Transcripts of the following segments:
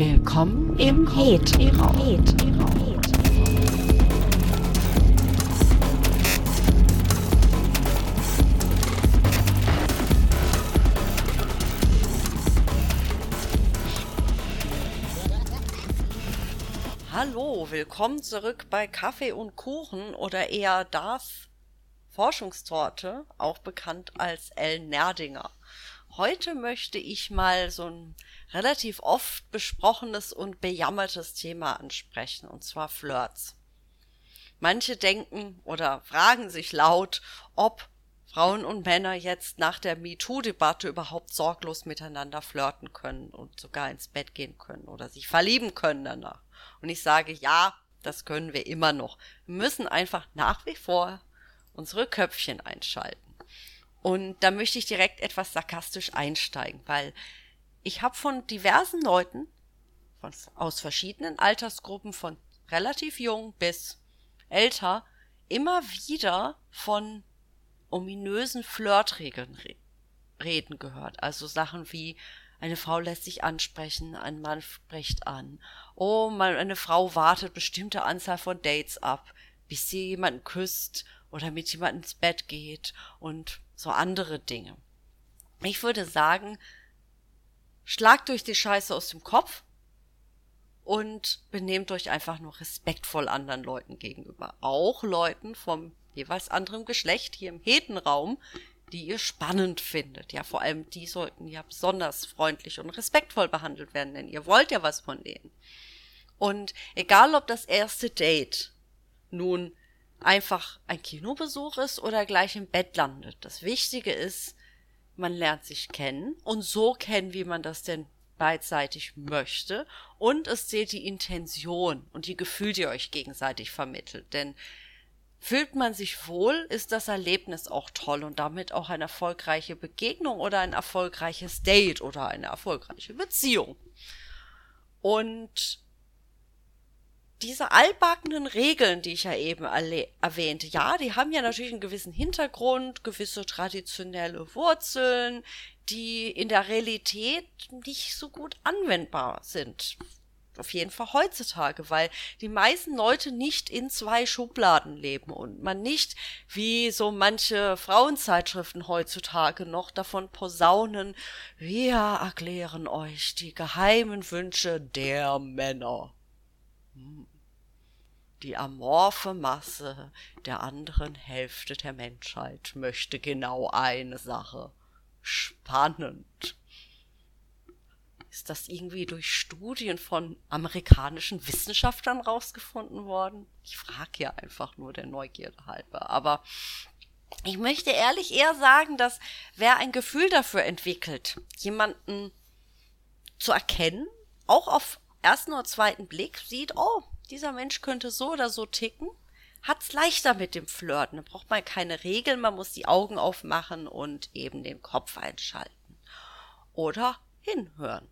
Willkommen im Hetraum. Hallo, willkommen zurück bei Kaffee und Kuchen oder eher Darth Forschungstorte, auch bekannt als El Nerdinger. Heute möchte ich mal so ein relativ oft besprochenes und bejammertes Thema ansprechen, und zwar Flirts. Manche denken oder fragen sich laut, ob Frauen und Männer jetzt nach der MeToo-Debatte überhaupt sorglos miteinander flirten können und sogar ins Bett gehen können oder sich verlieben können danach. Und ich sage, ja, das können wir immer noch. Wir müssen einfach nach wie vor unsere Köpfchen einschalten. Und da möchte ich direkt etwas sarkastisch einsteigen, weil ich habe von diversen Leuten von, aus verschiedenen Altersgruppen, von relativ jung bis älter, immer wieder von ominösen Flirtregeln re reden gehört. Also Sachen wie eine Frau lässt sich ansprechen, ein Mann spricht an. Oh, mal eine Frau wartet bestimmte Anzahl von Dates ab, bis sie jemanden küsst oder mit jemandem ins Bett geht und so andere Dinge. Ich würde sagen, schlagt euch die Scheiße aus dem Kopf und benehmt euch einfach nur respektvoll anderen Leuten gegenüber. Auch Leuten vom jeweils anderen Geschlecht hier im Hetenraum, die ihr spannend findet. Ja, vor allem die sollten ja besonders freundlich und respektvoll behandelt werden, denn ihr wollt ja was von denen. Und egal ob das erste Date nun einfach ein Kinobesuch ist oder gleich im Bett landet. Das Wichtige ist, man lernt sich kennen und so kennen, wie man das denn beidseitig möchte und es zählt die Intention und die Gefühle, die ihr euch gegenseitig vermittelt. Denn fühlt man sich wohl, ist das Erlebnis auch toll und damit auch eine erfolgreiche Begegnung oder ein erfolgreiches Date oder eine erfolgreiche Beziehung. Und diese altbackenen Regeln, die ich ja eben erwähnte, ja, die haben ja natürlich einen gewissen Hintergrund, gewisse traditionelle Wurzeln, die in der Realität nicht so gut anwendbar sind. Auf jeden Fall heutzutage, weil die meisten Leute nicht in zwei Schubladen leben und man nicht, wie so manche Frauenzeitschriften heutzutage noch davon posaunen, wir erklären euch die geheimen Wünsche der Männer. Die amorphe Masse der anderen Hälfte der Menschheit möchte genau eine Sache. Spannend. Ist das irgendwie durch Studien von amerikanischen Wissenschaftlern rausgefunden worden? Ich frage ja einfach nur der Neugierde halber. Aber ich möchte ehrlich eher sagen, dass wer ein Gefühl dafür entwickelt, jemanden zu erkennen, auch auf ersten oder zweiten Blick sieht, oh, dieser Mensch könnte so oder so ticken, hat's leichter mit dem Flirten. Da braucht man keine Regeln, man muss die Augen aufmachen und eben den Kopf einschalten. Oder hinhören.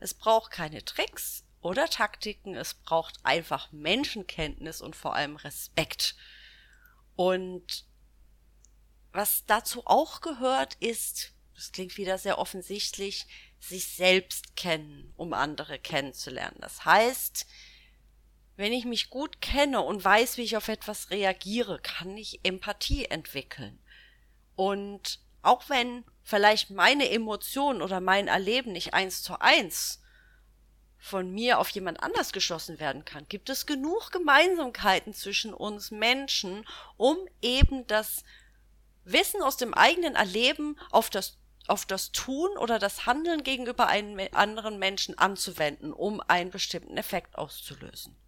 Es braucht keine Tricks oder Taktiken, es braucht einfach Menschenkenntnis und vor allem Respekt. Und was dazu auch gehört, ist, das klingt wieder sehr offensichtlich, sich selbst kennen, um andere kennenzulernen. Das heißt, wenn ich mich gut kenne und weiß, wie ich auf etwas reagiere, kann ich Empathie entwickeln. Und auch wenn vielleicht meine Emotionen oder mein Erleben nicht eins zu eins von mir auf jemand anders geschossen werden kann, gibt es genug Gemeinsamkeiten zwischen uns Menschen, um eben das Wissen aus dem eigenen Erleben auf das auf das Tun oder das Handeln gegenüber einem anderen Menschen anzuwenden, um einen bestimmten Effekt auszulösen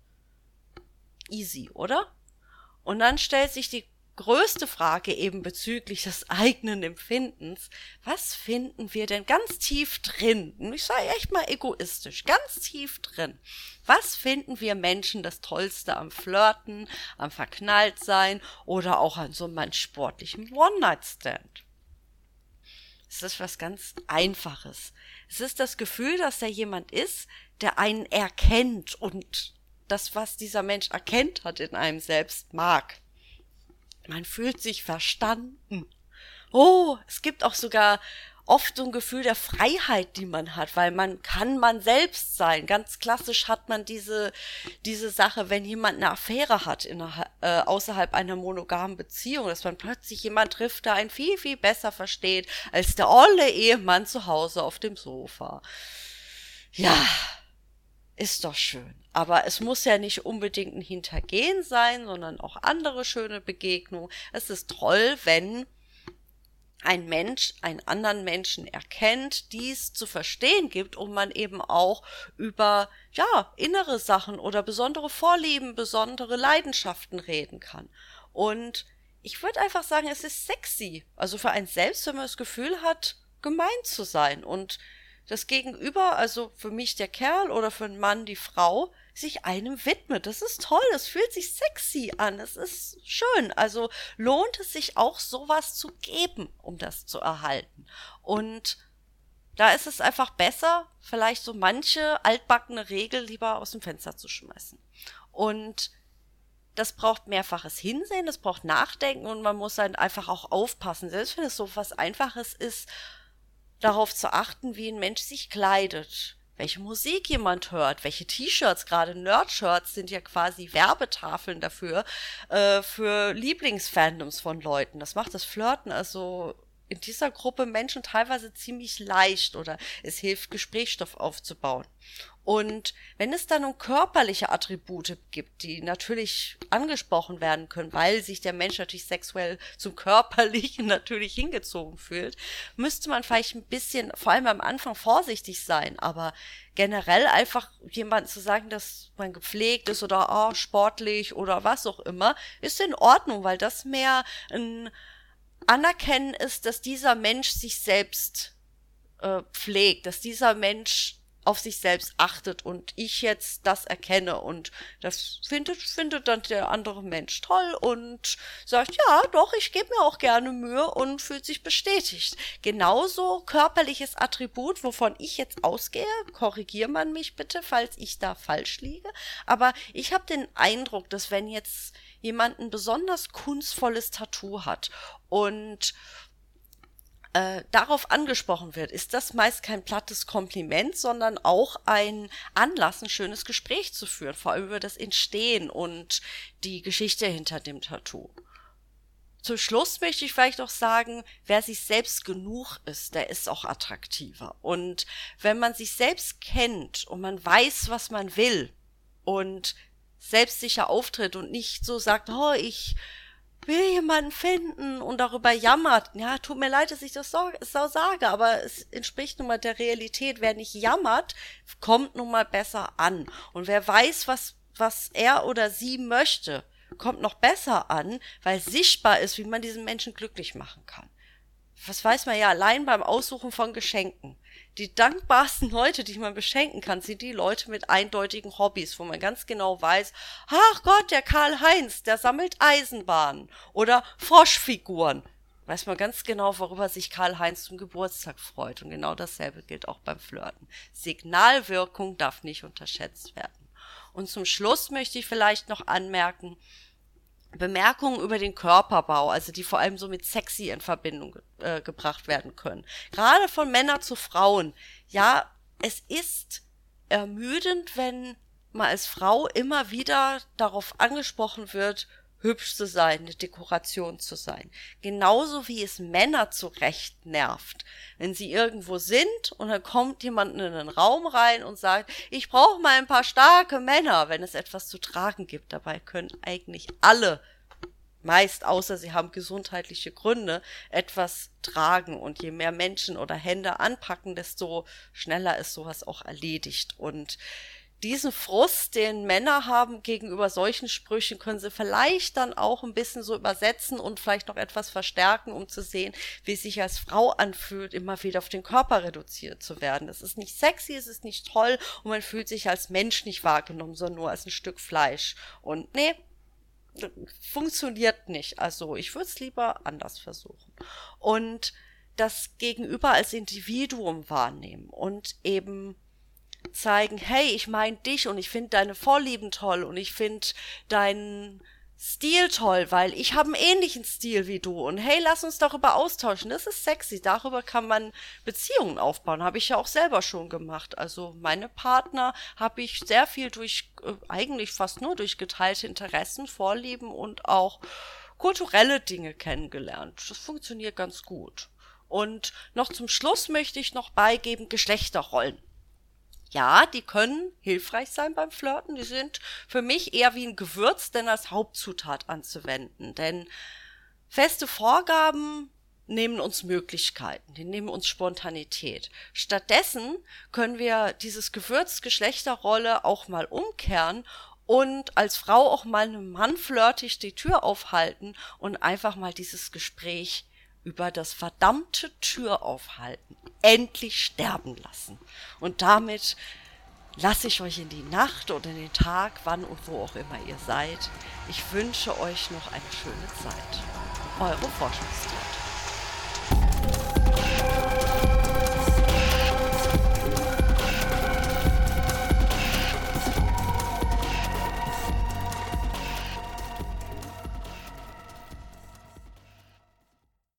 easy, oder? Und dann stellt sich die größte Frage eben bezüglich des eigenen Empfindens. Was finden wir denn ganz tief drin? Ich sage echt mal egoistisch, ganz tief drin. Was finden wir Menschen das Tollste am Flirten, am Verknalltsein oder auch an so einem sportlichen One-Night-Stand? Es ist was ganz Einfaches. Es ist das Gefühl, dass da jemand ist, der einen erkennt und das, was dieser Mensch erkennt hat in einem selbst, mag. Man fühlt sich verstanden. Oh, es gibt auch sogar oft so ein Gefühl der Freiheit, die man hat, weil man kann man selbst sein. Ganz klassisch hat man diese, diese Sache, wenn jemand eine Affäre hat in äh, außerhalb einer monogamen Beziehung, dass man plötzlich jemand trifft, der einen viel, viel besser versteht als der olle Ehemann zu Hause auf dem Sofa. Ja, ist doch schön. Aber es muss ja nicht unbedingt ein Hintergehen sein, sondern auch andere schöne Begegnungen. Es ist toll, wenn ein Mensch einen anderen Menschen erkennt, dies zu verstehen gibt und man eben auch über ja innere Sachen oder besondere Vorlieben, besondere Leidenschaften reden kann. Und ich würde einfach sagen, es ist sexy. Also für einen selbst, wenn man das Gefühl hat, gemein zu sein und das Gegenüber, also für mich der Kerl oder für einen Mann die Frau, sich einem widmet. Das ist toll, es fühlt sich sexy an, es ist schön. Also lohnt es sich auch sowas zu geben, um das zu erhalten. Und da ist es einfach besser, vielleicht so manche altbackene Regel lieber aus dem Fenster zu schmeißen. Und das braucht mehrfaches Hinsehen, das braucht Nachdenken und man muss dann einfach auch aufpassen. Selbst wenn es so was Einfaches ist, darauf zu achten, wie ein Mensch sich kleidet, welche Musik jemand hört, welche T-Shirts, gerade Nerd-Shirts sind ja quasi Werbetafeln dafür, äh, für Lieblingsfandoms von Leuten. Das macht das Flirten also in dieser Gruppe Menschen teilweise ziemlich leicht oder es hilft, Gesprächsstoff aufzubauen. Und wenn es dann um körperliche Attribute gibt, die natürlich angesprochen werden können, weil sich der Mensch natürlich sexuell zum Körperlichen natürlich hingezogen fühlt, müsste man vielleicht ein bisschen, vor allem am Anfang, vorsichtig sein. Aber generell einfach jemandem zu sagen, dass man gepflegt ist oder oh, sportlich oder was auch immer, ist in Ordnung, weil das mehr ein Anerkennen ist, dass dieser Mensch sich selbst äh, pflegt, dass dieser Mensch auf sich selbst achtet und ich jetzt das erkenne und das findet, findet dann der andere Mensch toll und sagt, ja, doch, ich gebe mir auch gerne Mühe und fühlt sich bestätigt. Genauso körperliches Attribut, wovon ich jetzt ausgehe, korrigier man mich bitte, falls ich da falsch liege, aber ich habe den Eindruck, dass wenn jetzt jemand ein besonders kunstvolles Tattoo hat und äh, darauf angesprochen wird, ist das meist kein plattes Kompliment, sondern auch ein Anlass, ein schönes Gespräch zu führen, vor allem über das Entstehen und die Geschichte hinter dem Tattoo. Zum Schluss möchte ich vielleicht auch sagen, wer sich selbst genug ist, der ist auch attraktiver. Und wenn man sich selbst kennt und man weiß, was man will und selbstsicher auftritt und nicht so sagt, oh, ich will jemanden finden und darüber jammert. Ja, tut mir leid, dass ich das so, so sage, aber es entspricht nun mal der Realität. Wer nicht jammert, kommt nun mal besser an. Und wer weiß, was, was er oder sie möchte, kommt noch besser an, weil sichtbar ist, wie man diesen Menschen glücklich machen kann. Was weiß man ja allein beim Aussuchen von Geschenken die dankbarsten Leute, die man beschenken kann, sind die Leute mit eindeutigen Hobbys, wo man ganz genau weiß, ach Gott, der Karl Heinz, der sammelt Eisenbahnen oder Froschfiguren. Weiß man ganz genau, worüber sich Karl Heinz zum Geburtstag freut. Und genau dasselbe gilt auch beim Flirten. Signalwirkung darf nicht unterschätzt werden. Und zum Schluss möchte ich vielleicht noch anmerken, Bemerkungen über den Körperbau, also die vor allem so mit sexy in Verbindung äh, gebracht werden können. Gerade von Männern zu Frauen. Ja, es ist ermüdend, wenn man als Frau immer wieder darauf angesprochen wird, hübsch zu sein, eine Dekoration zu sein. Genauso wie es Männer zurecht nervt, wenn sie irgendwo sind und dann kommt jemand in einen Raum rein und sagt, ich brauche mal ein paar starke Männer, wenn es etwas zu tragen gibt. Dabei können eigentlich alle meist außer sie haben gesundheitliche Gründe, etwas tragen. Und je mehr Menschen oder Hände anpacken, desto schneller ist sowas auch erledigt. Und diesen Frust, den Männer haben gegenüber solchen Sprüchen, können sie vielleicht dann auch ein bisschen so übersetzen und vielleicht noch etwas verstärken, um zu sehen, wie es sich als Frau anfühlt, immer wieder auf den Körper reduziert zu werden. Es ist nicht sexy, es ist nicht toll und man fühlt sich als Mensch nicht wahrgenommen, sondern nur als ein Stück Fleisch. Und nee, funktioniert nicht. Also ich würde es lieber anders versuchen. Und das Gegenüber als Individuum wahrnehmen und eben zeigen, hey, ich meine dich und ich finde deine Vorlieben toll und ich finde deinen Stil toll, weil ich habe einen ähnlichen Stil wie du und hey, lass uns darüber austauschen. Das ist sexy. Darüber kann man Beziehungen aufbauen. Habe ich ja auch selber schon gemacht. Also meine Partner habe ich sehr viel durch, äh, eigentlich fast nur durch geteilte Interessen, Vorlieben und auch kulturelle Dinge kennengelernt. Das funktioniert ganz gut. Und noch zum Schluss möchte ich noch beigeben Geschlechterrollen. Ja, die können hilfreich sein beim Flirten. Die sind für mich eher wie ein Gewürz denn als Hauptzutat anzuwenden. Denn feste Vorgaben nehmen uns Möglichkeiten, die nehmen uns Spontanität. Stattdessen können wir dieses Gewürz Geschlechterrolle auch mal umkehren und als Frau auch mal einem Mann flirtig die Tür aufhalten und einfach mal dieses Gespräch über das verdammte Tür aufhalten endlich sterben lassen. Und damit lasse ich euch in die Nacht oder in den Tag, wann und wo auch immer ihr seid. Ich wünsche euch noch eine schöne Zeit. Eure Forschungszeit.